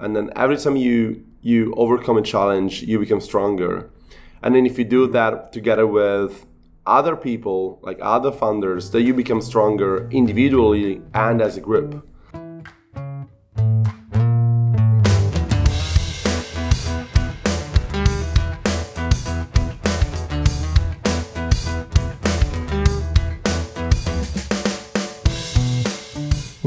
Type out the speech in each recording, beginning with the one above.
and then every time you you overcome a challenge, you become stronger. And then if you do that together with other people, like other founders, then you become stronger individually and as a group.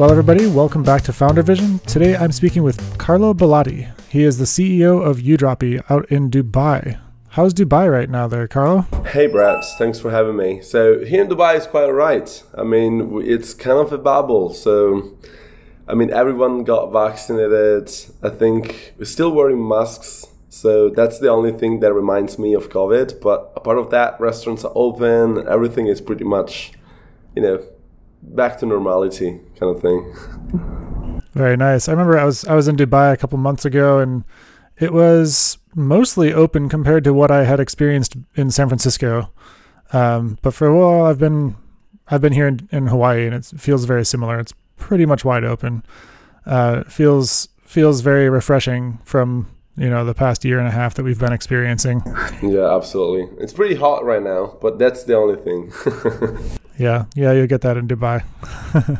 Well, everybody, welcome back to Founder Vision. Today I'm speaking with Carlo Bellotti. He is the CEO of Udroppy out in Dubai. How's Dubai right now, there, Carlo? Hey, Brad. Thanks for having me. So here in Dubai is quite alright. I mean, it's kind of a bubble. So, I mean, everyone got vaccinated. I think we're still wearing masks. So that's the only thing that reminds me of COVID. But apart of that, restaurants are open. Everything is pretty much, you know, back to normality kind of thing. Very nice. I remember I was I was in Dubai a couple months ago and it was mostly open compared to what I had experienced in San Francisco. Um, but for a while I've been I've been here in, in Hawaii and it feels very similar. It's pretty much wide open. Uh, feels feels very refreshing from you know the past year and a half that we've been experiencing. Yeah, absolutely. It's pretty hot right now, but that's the only thing. Yeah, yeah, you'll get that in Dubai.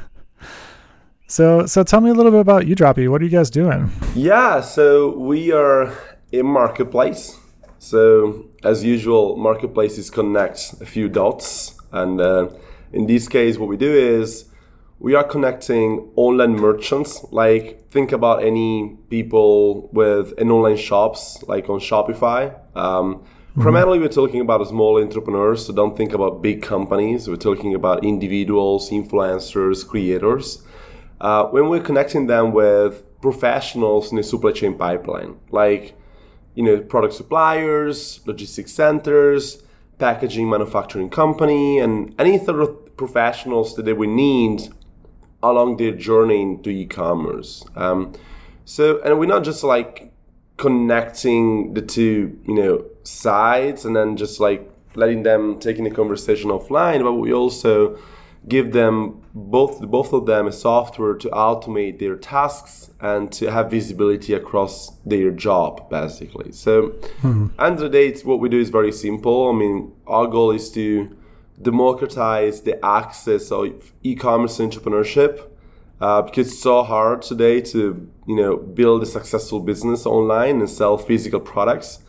so, so tell me a little bit about Udroppy. What are you guys doing? Yeah, so we are a marketplace. So, as usual, marketplaces connect a few dots, and uh, in this case, what we do is we are connecting online merchants. Like, think about any people with an online shops, like on Shopify. Um. Primarily, we're talking about small entrepreneurs, so don't think about big companies. We're talking about individuals, influencers, creators. Uh, when we're connecting them with professionals in the supply chain pipeline, like you know, product suppliers, logistics centers, packaging manufacturing company, and any sort of professionals that would need along their journey into e-commerce. Um, so, and we're not just like connecting the two, you know, sides and then just like letting them taking the conversation offline, but we also give them both both of them a software to automate their tasks and to have visibility across their job basically so mm-hmm. end of the day what we do is very simple i mean our goal is to democratize the access of e-commerce entrepreneurship uh, because it's so hard today to you know build a successful business online and sell physical products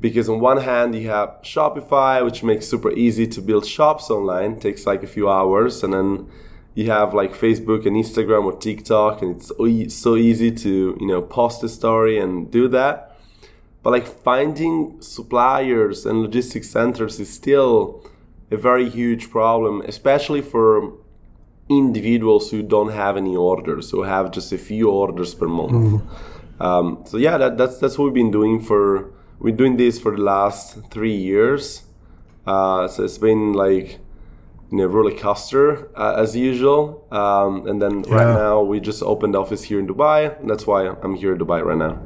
because on one hand you have Shopify, which makes super easy to build shops online, takes like a few hours, and then you have like Facebook and Instagram or TikTok, and it's so easy to you know post a story and do that. But like finding suppliers and logistics centers is still a very huge problem, especially for individuals who don't have any orders, who have just a few orders per month. Mm-hmm. Um, so yeah, that, that's that's what we've been doing for we're doing this for the last three years. Uh, so it's been like you know roller coaster uh, as usual. Um, and then yeah. right now we just opened office here in Dubai. And that's why I'm here in Dubai right now.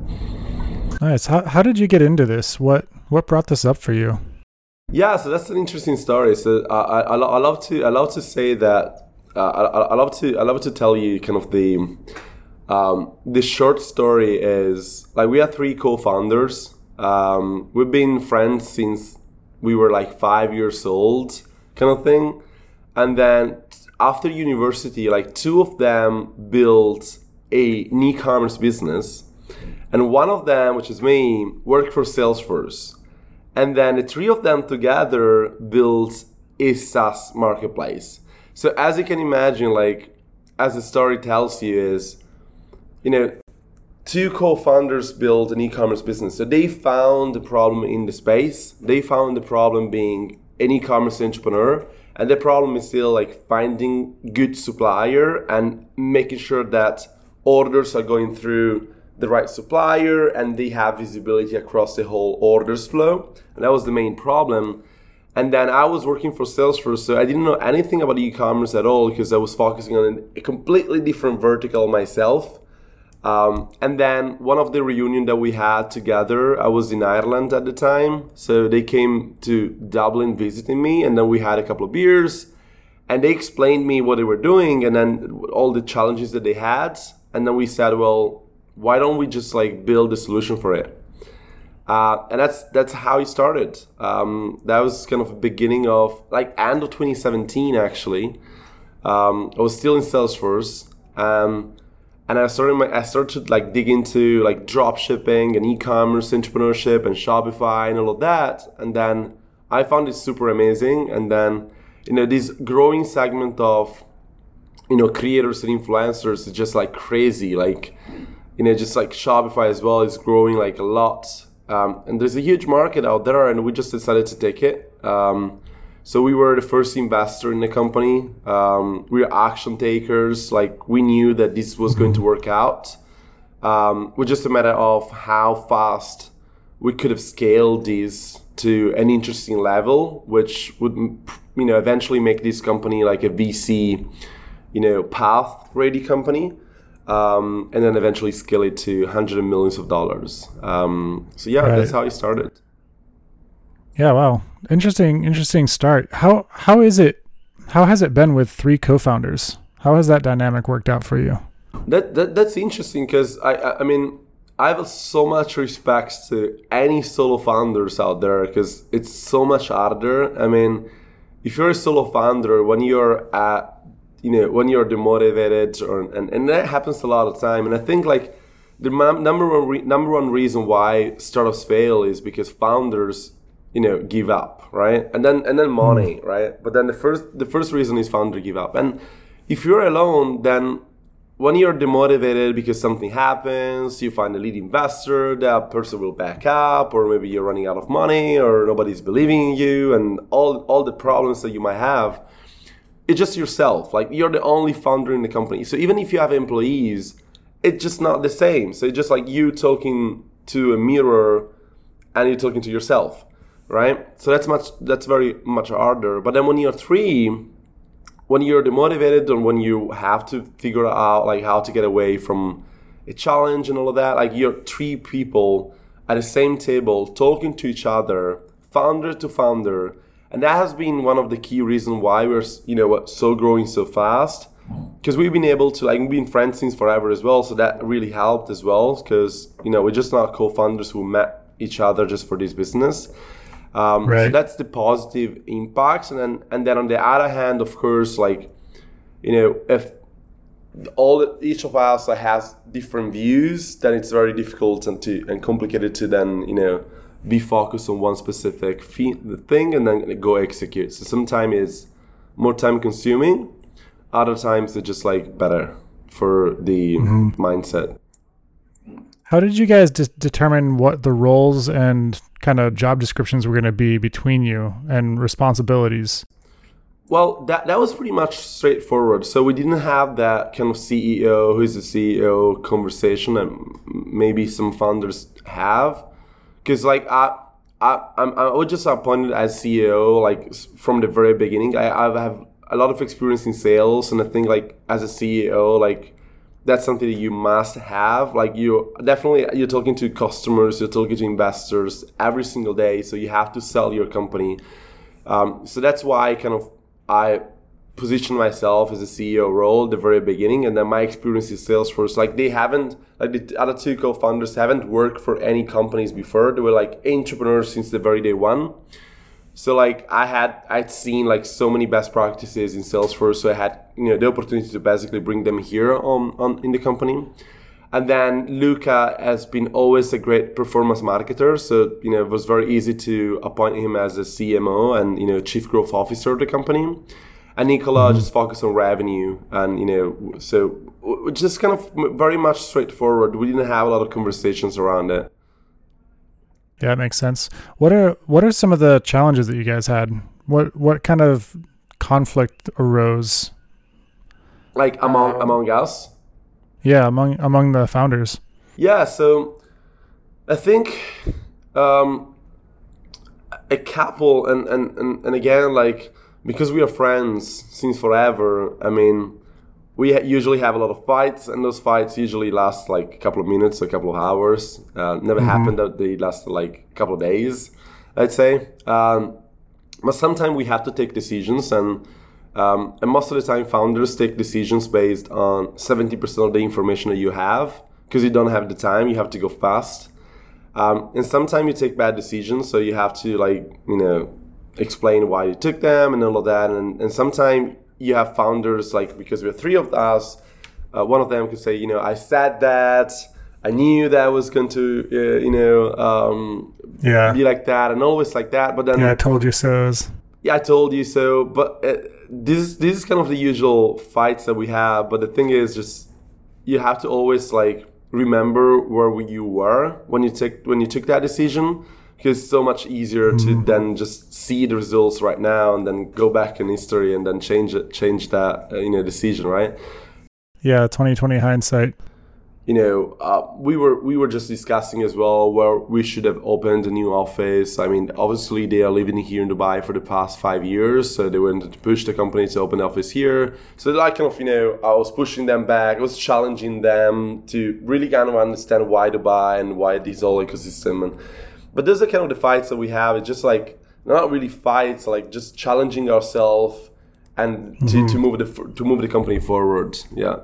Nice. How how did you get into this? What what brought this up for you? Yeah, so that's an interesting story. So uh, I, I, I love to I love to say that uh, I, I love to I love to tell you kind of the um, the short story is like we are three co-founders um, we've been friends since we were like five years old, kind of thing. And then after university, like two of them built a e-commerce business, and one of them, which is me, worked for Salesforce. And then the three of them together built a SaaS marketplace. So as you can imagine, like as the story tells you, is you know two co-founders built an e-commerce business. So they found the problem in the space. They found the problem being an e-commerce entrepreneur, and the problem is still like finding good supplier and making sure that orders are going through the right supplier and they have visibility across the whole orders flow. And that was the main problem. And then I was working for Salesforce, so I didn't know anything about e-commerce at all because I was focusing on a completely different vertical myself. Um, and then one of the reunion that we had together, I was in Ireland at the time, so they came to Dublin visiting me, and then we had a couple of beers, and they explained me what they were doing, and then all the challenges that they had, and then we said, well, why don't we just like build a solution for it? Uh, and that's that's how it started. Um, that was kind of beginning of like end of 2017 actually. Um, I was still in Salesforce, um, and I started my, I started to like dig into like drop shipping and e-commerce entrepreneurship and Shopify and all of that. And then I found it super amazing. And then you know this growing segment of you know creators and influencers is just like crazy. Like you know just like Shopify as well is growing like a lot. Um, and there's a huge market out there, and we just decided to take it. Um, so we were the first investor in the company. Um, we were action takers. Like we knew that this was going to work out. Um, it was just a matter of how fast we could have scaled this to an interesting level, which would you know eventually make this company like a VC, you know, path ready company. Um, and then eventually scale it to hundreds of millions of dollars. Um, so yeah, right. that's how it started. Yeah, wow. Interesting, interesting start. How how is it how has it been with three co-founders? How has that dynamic worked out for you? That, that that's interesting because I, I I mean I have so much respect to any solo founders out there because it's so much harder. I mean, if you're a solo founder, when you're at, you know, when you're demotivated, or and, and that happens a lot of time. And I think like the number one re- number one reason why startups fail is because founders you know give up right and then and then money mm. right but then the first the first reason is founder give up and if you're alone then when you're demotivated because something happens you find a lead investor that person will back up or maybe you're running out of money or nobody's believing in you and all all the problems that you might have it's just yourself like you're the only founder in the company so even if you have employees it's just not the same so it's just like you talking to a mirror and you're talking to yourself right? So that's much that's very much harder. But then when you're three, when you're demotivated and when you have to figure out like how to get away from a challenge and all of that, like you're three people at the same table talking to each other, founder to founder, and that has been one of the key reasons why we're you know so growing so fast because we've been able to like we've been friends since forever as well so that really helped as well because you know we're just not co-founders who met each other just for this business um, right. So that's the positive impacts, and then and then on the other hand, of course, like you know, if all each of us has different views, then it's very difficult and to and complicated to then you know be focused on one specific thing and then go execute. So sometimes it's more time consuming, other times it's just like better for the mm-hmm. mindset. How did you guys de- determine what the roles and kind of job descriptions were going to be between you and responsibilities? Well, that that was pretty much straightforward. So we didn't have that kind of CEO who's the CEO conversation that maybe some founders have, because like I. I, I'm, I was just appointed as CEO like from the very beginning. I, I have a lot of experience in sales, and I think like as a CEO, like that's something that you must have like you definitely you're talking to customers you're talking to investors every single day so you have to sell your company um, so that's why kind of i position myself as a ceo role at the very beginning and then my experience in salesforce like they haven't like the other two co-founders haven't worked for any companies before they were like entrepreneurs since the very day one so like I had I'd seen like so many best practices in Salesforce, so I had you know the opportunity to basically bring them here on, on in the company. And then Luca has been always a great performance marketer, so you know it was very easy to appoint him as a CMO and you know chief growth officer of the company. And Nicola mm-hmm. just focused on revenue, and you know so just kind of very much straightforward. We didn't have a lot of conversations around it. Yeah, that makes sense. What are what are some of the challenges that you guys had? What what kind of conflict arose? Like among um, among us? Yeah, among among the founders. Yeah, so I think um, a couple and, and, and, and again like because we are friends since forever, I mean we usually have a lot of fights, and those fights usually last like a couple of minutes, a couple of hours. Uh, never mm-hmm. happened that they last like a couple of days, I'd say. Um, but sometimes we have to take decisions, and um, and most of the time, founders take decisions based on seventy percent of the information that you have because you don't have the time. You have to go fast, um, and sometimes you take bad decisions. So you have to like you know explain why you took them and all of that. And and sometimes you have founders like because we're three of us, uh, one of them could say, you know, I said that. I knew that was going to, uh, you know, um, Yeah. be like that and always like that. But then Yeah, I told you so. yeah, I told you so. But uh, this this is kind of the usual fights that we have. But the thing is, just you have to always like remember where you were when you took when you took that decision, because it's so much easier to then just see the results right now and then go back in history and then change it, change that uh, you know decision, right? Yeah, 2020 hindsight. you know, uh, we were we were just discussing as well where we should have opened a new office. I mean, obviously they are living here in Dubai for the past five years, so they wanted to push the company to open the office here. So like kind of you know, I was pushing them back. I was challenging them to really kind of understand why Dubai and why this whole ecosystem. And but those are kind of the fights that we have. It's just like not really fights, like just challenging ourselves and to, mm-hmm. to move the to move the company forward. Yeah.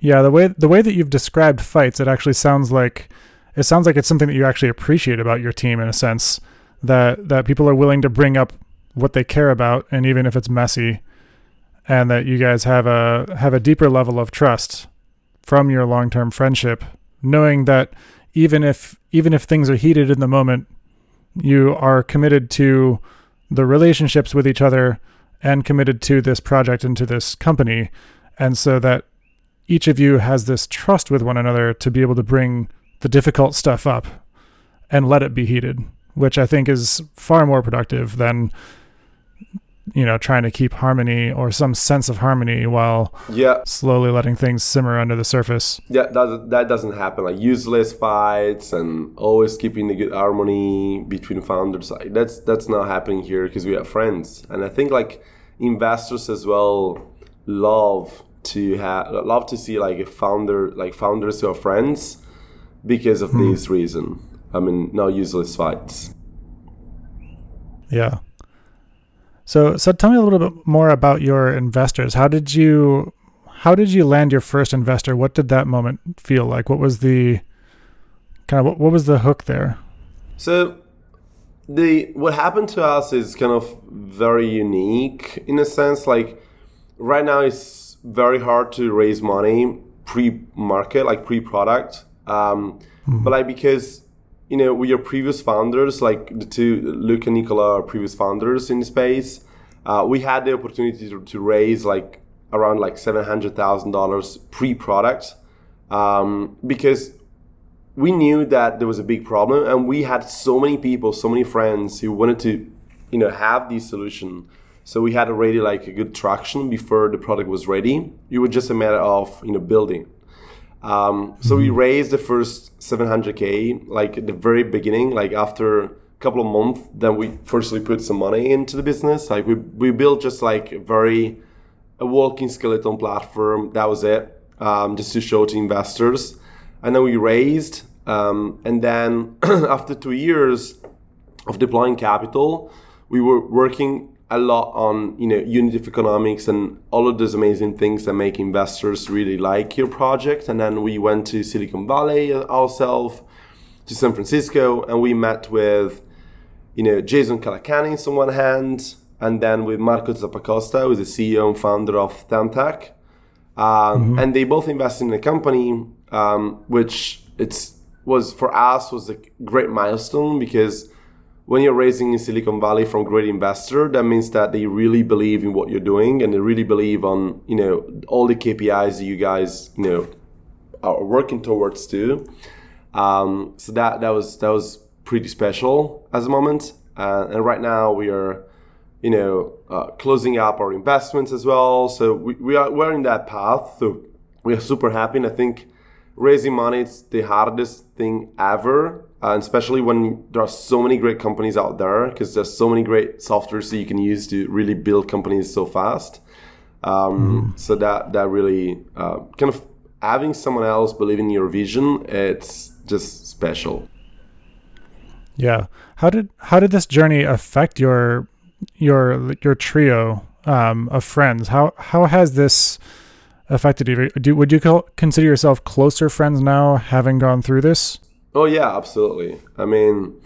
Yeah, the way the way that you've described fights, it actually sounds like it sounds like it's something that you actually appreciate about your team in a sense that that people are willing to bring up what they care about and even if it's messy and that you guys have a have a deeper level of trust from your long-term friendship knowing that even if even if things are heated in the moment you are committed to the relationships with each other and committed to this project and to this company. And so that each of you has this trust with one another to be able to bring the difficult stuff up and let it be heated, which I think is far more productive than you know trying to keep harmony or some sense of harmony while Yeah. slowly letting things simmer under the surface. Yeah, that that doesn't happen. Like useless fights and always keeping the good harmony between founders. Like that's that's not happening here because we have friends. And I think like investors as well love to have love to see like a founder like founders who are friends because of hmm. this reason. I mean, no useless fights. Yeah. So so tell me a little bit more about your investors. How did you how did you land your first investor? What did that moment feel like? What was the kind of what, what was the hook there? So the what happened to us is kind of very unique in a sense. Like right now, it's very hard to raise money pre-market, like pre-product. Um, But like because you know with your previous founders, like the two Luke and Nicola are previous founders in space, uh, we had the opportunity to, to raise like around like seven hundred thousand dollars pre-product um, because we knew that there was a big problem and we had so many people so many friends who wanted to you know have this solution. So we had already like a good traction before the product was ready. It was just a matter of you know building um, so we raised the first 700k like at the very beginning like after a couple of months then we firstly put some money into the business. Like we, we built just like a very a walking skeleton platform. That was it um, just to show to investors. And then we raised um, and then after two years of deploying capital we were working a lot on you know unit of economics and all of those amazing things that make investors really like your project. And then we went to silicon valley ourselves to san francisco and we met with you know jason calacanis on one hand and then with marco zappacosta who's the ceo and founder of Thumbtack um, and they both invested in the company, um, which it's was for us was a great milestone because when you're raising in Silicon Valley from great investor, that means that they really believe in what you're doing and they really believe on you know all the KPIs that you guys you know are working towards too. Um, so that that was that was pretty special as a moment, uh, and right now we are you know, uh, closing up our investments as well. So we, we are we're in that path. So we are super happy. And I think raising money is the hardest thing ever, uh, and especially when there are so many great companies out there because there's so many great softwares that you can use to really build companies so fast. Um, So that that really uh, kind of having someone else believe in your vision, it's just special. Yeah. How did how did this journey affect your your your trio um, of friends? How how has this affected you? Would you co- consider yourself closer friends now, having gone through this? Oh yeah, absolutely. I mean,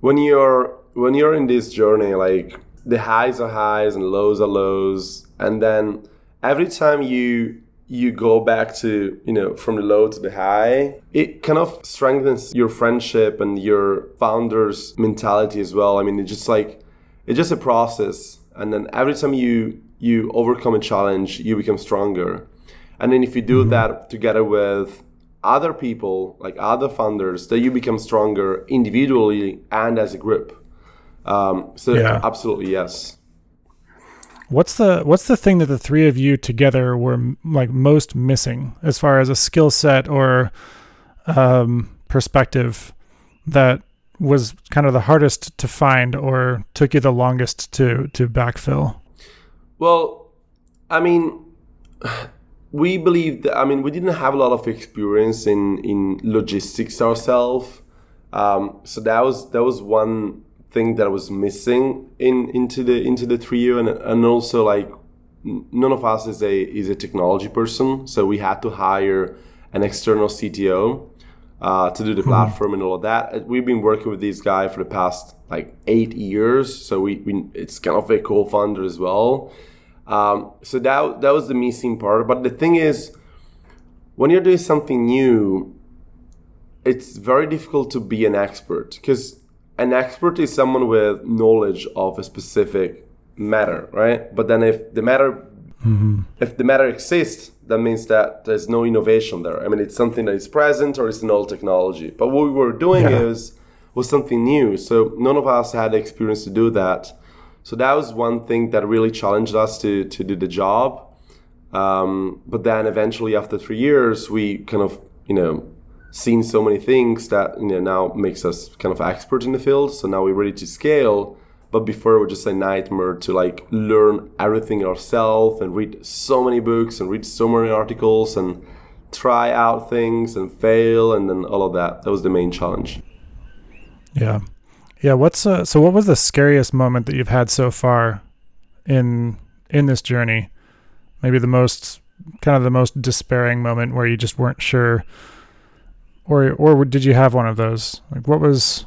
when you're when you're in this journey, like the highs are highs and lows are lows, and then every time you you go back to you know from the low to the high it kind of strengthens your friendship and your founder's mentality as well i mean it's just like it's just a process and then every time you you overcome a challenge you become stronger and then if you do mm-hmm. that together with other people like other founders then you become stronger individually and as a group um, so yeah. absolutely yes What's the what's the thing that the three of you together were like most missing as far as a skill set or um, perspective that was kind of the hardest to find or took you the longest to to backfill? Well, I mean, we believe that I mean we didn't have a lot of experience in in logistics ourselves, um, so that was that was one thing that was missing in into the into the trio and and also like none of us is a is a technology person. So we had to hire an external cto uh, to do the mm-hmm. platform and all of that. Uh, we've been working with this guy for the past like eight years. So we, we it's kind of a co-founder as well um, so that that was the missing part but the thing is when you're doing something new it's very difficult to be an expert because an expert is someone with knowledge of a specific matter, right? But then if the matter mm-hmm. if the matter exists, that means that there's no innovation there. I mean, it's something that is present or it's an old technology. But what we were doing yeah. is was something new. So none of us had experience to do that. So that was one thing that really challenged us to to do the job. Um, but then eventually, after three years, we kind of you know seen so many things that you know now makes us kind of expert in the field. So now we're ready to scale. But before it was just a nightmare to like learn everything ourselves and read so many books and read so many articles and try out things and fail and then all of that. That was the main challenge. Yeah. Yeah, what's uh, so what was the scariest moment that you've had so far in in this journey? Maybe the most kind of the most despairing moment where you just weren't sure or or did you have one of those? Like, what was?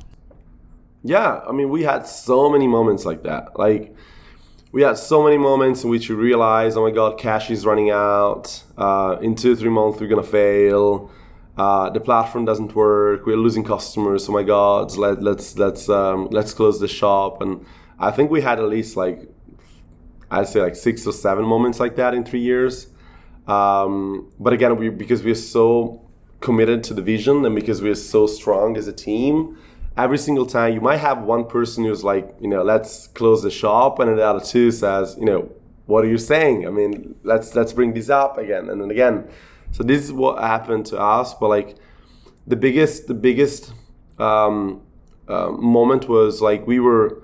Yeah, I mean, we had so many moments like that. Like, we had so many moments in which we realized, oh my god, cash is running out. Uh, in two three months, we're gonna fail. Uh, the platform doesn't work. We're losing customers. Oh my god, let, let's let's um, let's close the shop. And I think we had at least like I'd say like six or seven moments like that in three years. Um, but again, we because we're so committed to the vision and because we're so strong as a team every single time you might have one person who's like you know let's close the shop and the other two says you know what are you saying i mean let's let's bring this up again and then again so this is what happened to us but like the biggest the biggest um, uh, moment was like we were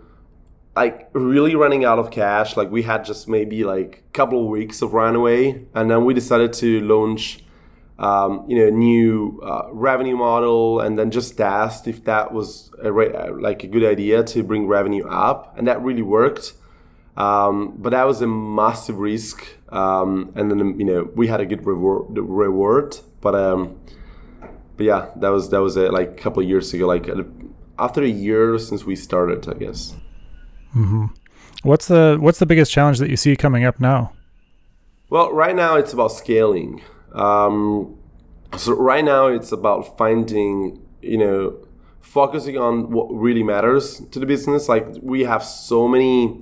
like really running out of cash like we had just maybe like a couple of weeks of runway, and then we decided to launch um, you know, new uh, revenue model, and then just asked if that was a re- like a good idea to bring revenue up, and that really worked. Um, but that was a massive risk, um, and then you know we had a good reward. Reward, but um, but yeah, that was that was a, like a couple of years ago, like after a year since we started, I guess. Mm-hmm. What's the what's the biggest challenge that you see coming up now? Well, right now it's about scaling. Um, so right now it's about finding, you know, focusing on what really matters to the business. Like we have so many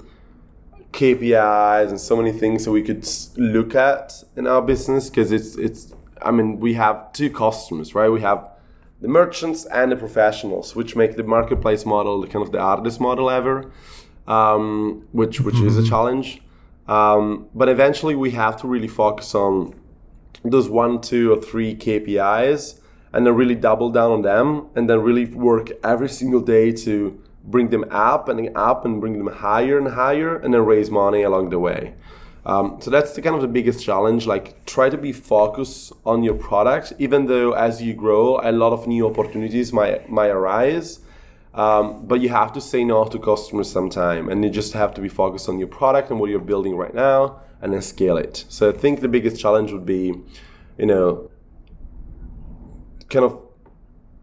KPIs and so many things that we could look at in our business because it's it's. I mean, we have two customers, right? We have the merchants and the professionals, which make the marketplace model the kind of the hardest model ever, um, which which mm-hmm. is a mm-hmm. challenge. Um, but eventually, we have to really focus on those one, two, or three KPIs and then really double down on them and then really work every single day to bring them up and up and bring them higher and higher and then raise money along the way. Um, so that's the kind of the biggest challenge. Like try to be focused on your product, even though as you grow, a lot of new opportunities might might arise. Um, but you have to say no to customers sometime, and you just have to be focused on your product and what you're building right now, and then scale it. So I think the biggest challenge would be, you know, kind of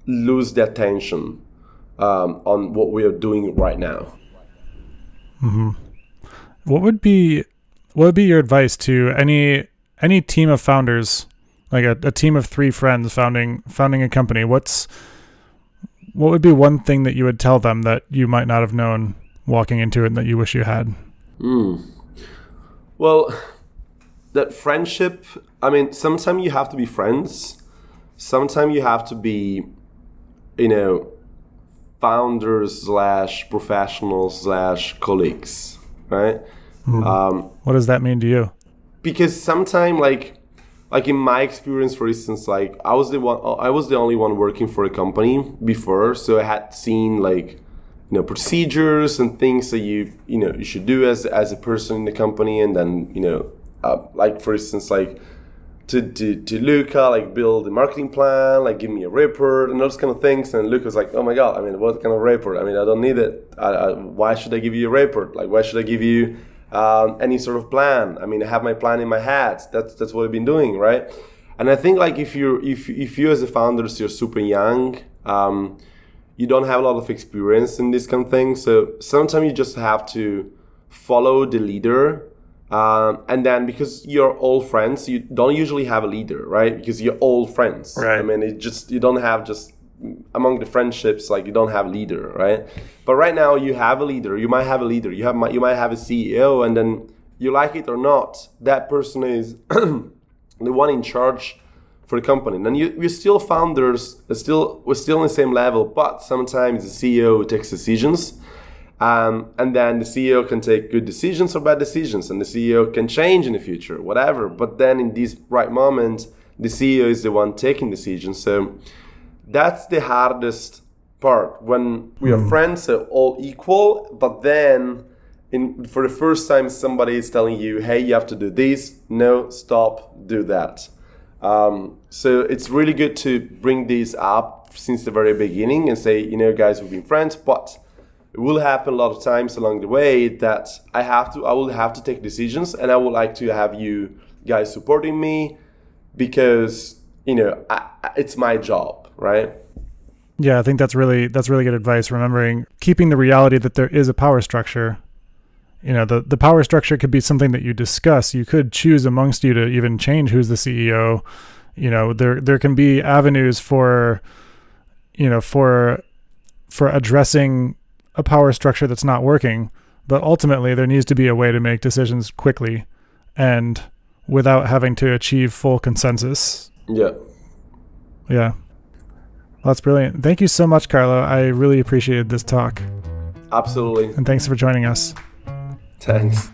lose the attention um, on what we are doing right now. Mm-hmm. What would be what would be your advice to any any team of founders, like a, a team of three friends founding founding a company? What's what would be one thing that you would tell them that you might not have known walking into it and that you wish you had? Mm. Well, that friendship, I mean, sometimes you have to be friends. Sometimes you have to be, you know, founders slash professionals slash colleagues, right? Mm-hmm. Um, what does that mean to you? Because sometimes, like, like in my experience, for instance, like I was the one, I was the only one working for a company before, so I had seen like, you know, procedures and things that you, you know, you should do as as a person in the company, and then you know, uh, like for instance, like to, to, to Luca, like build a marketing plan, like give me a report and those kind of things. And Luca's like, oh my God, I mean, what kind of report? I mean, I don't need it. I, I, why should I give you a report? Like, why should I give you um, any sort of plan? I mean, I have my plan in my head. That's, that's what I've been doing, right? And I think like if you if, if you as a founder, you're super young, um, you don't have a lot of experience in this kind of thing. So sometimes you just have to follow the leader um, and then because you're all friends, you don't usually have a leader, right? Because you're all friends. Right. I mean, it just you don't have just among the friendships like you don't have a leader, right? But right now you have a leader. You might have a leader. You have you might have a CEO, and then you like it or not, that person is the one in charge for the company. And you, we're still founders. Still, we're still on the same level, but sometimes the CEO takes decisions um, and then the CEO can take good decisions or bad decisions, and the CEO can change in the future, whatever. But then in these right moments, the CEO is the one taking decisions. So that's the hardest part when we are mm. friends, so all equal. But then, in for the first time, somebody is telling you, "Hey, you have to do this." No, stop, do that. Um, so it's really good to bring these up since the very beginning and say, you know, guys, we've been friends, but it will happen a lot of times along the way that I have to I will have to take decisions and I would like to have you guys supporting me because you know I, it's my job right? Yeah I think that's really that's really good advice remembering keeping the reality that there is a power structure. You know the the power structure could be something that you discuss. You could choose amongst you to even change who's the CEO you know there there can be avenues for you know for for addressing a power structure that's not working, but ultimately there needs to be a way to make decisions quickly and without having to achieve full consensus. Yeah. Yeah. Well, that's brilliant. Thank you so much, Carlo. I really appreciated this talk. Absolutely. And thanks for joining us. Thanks.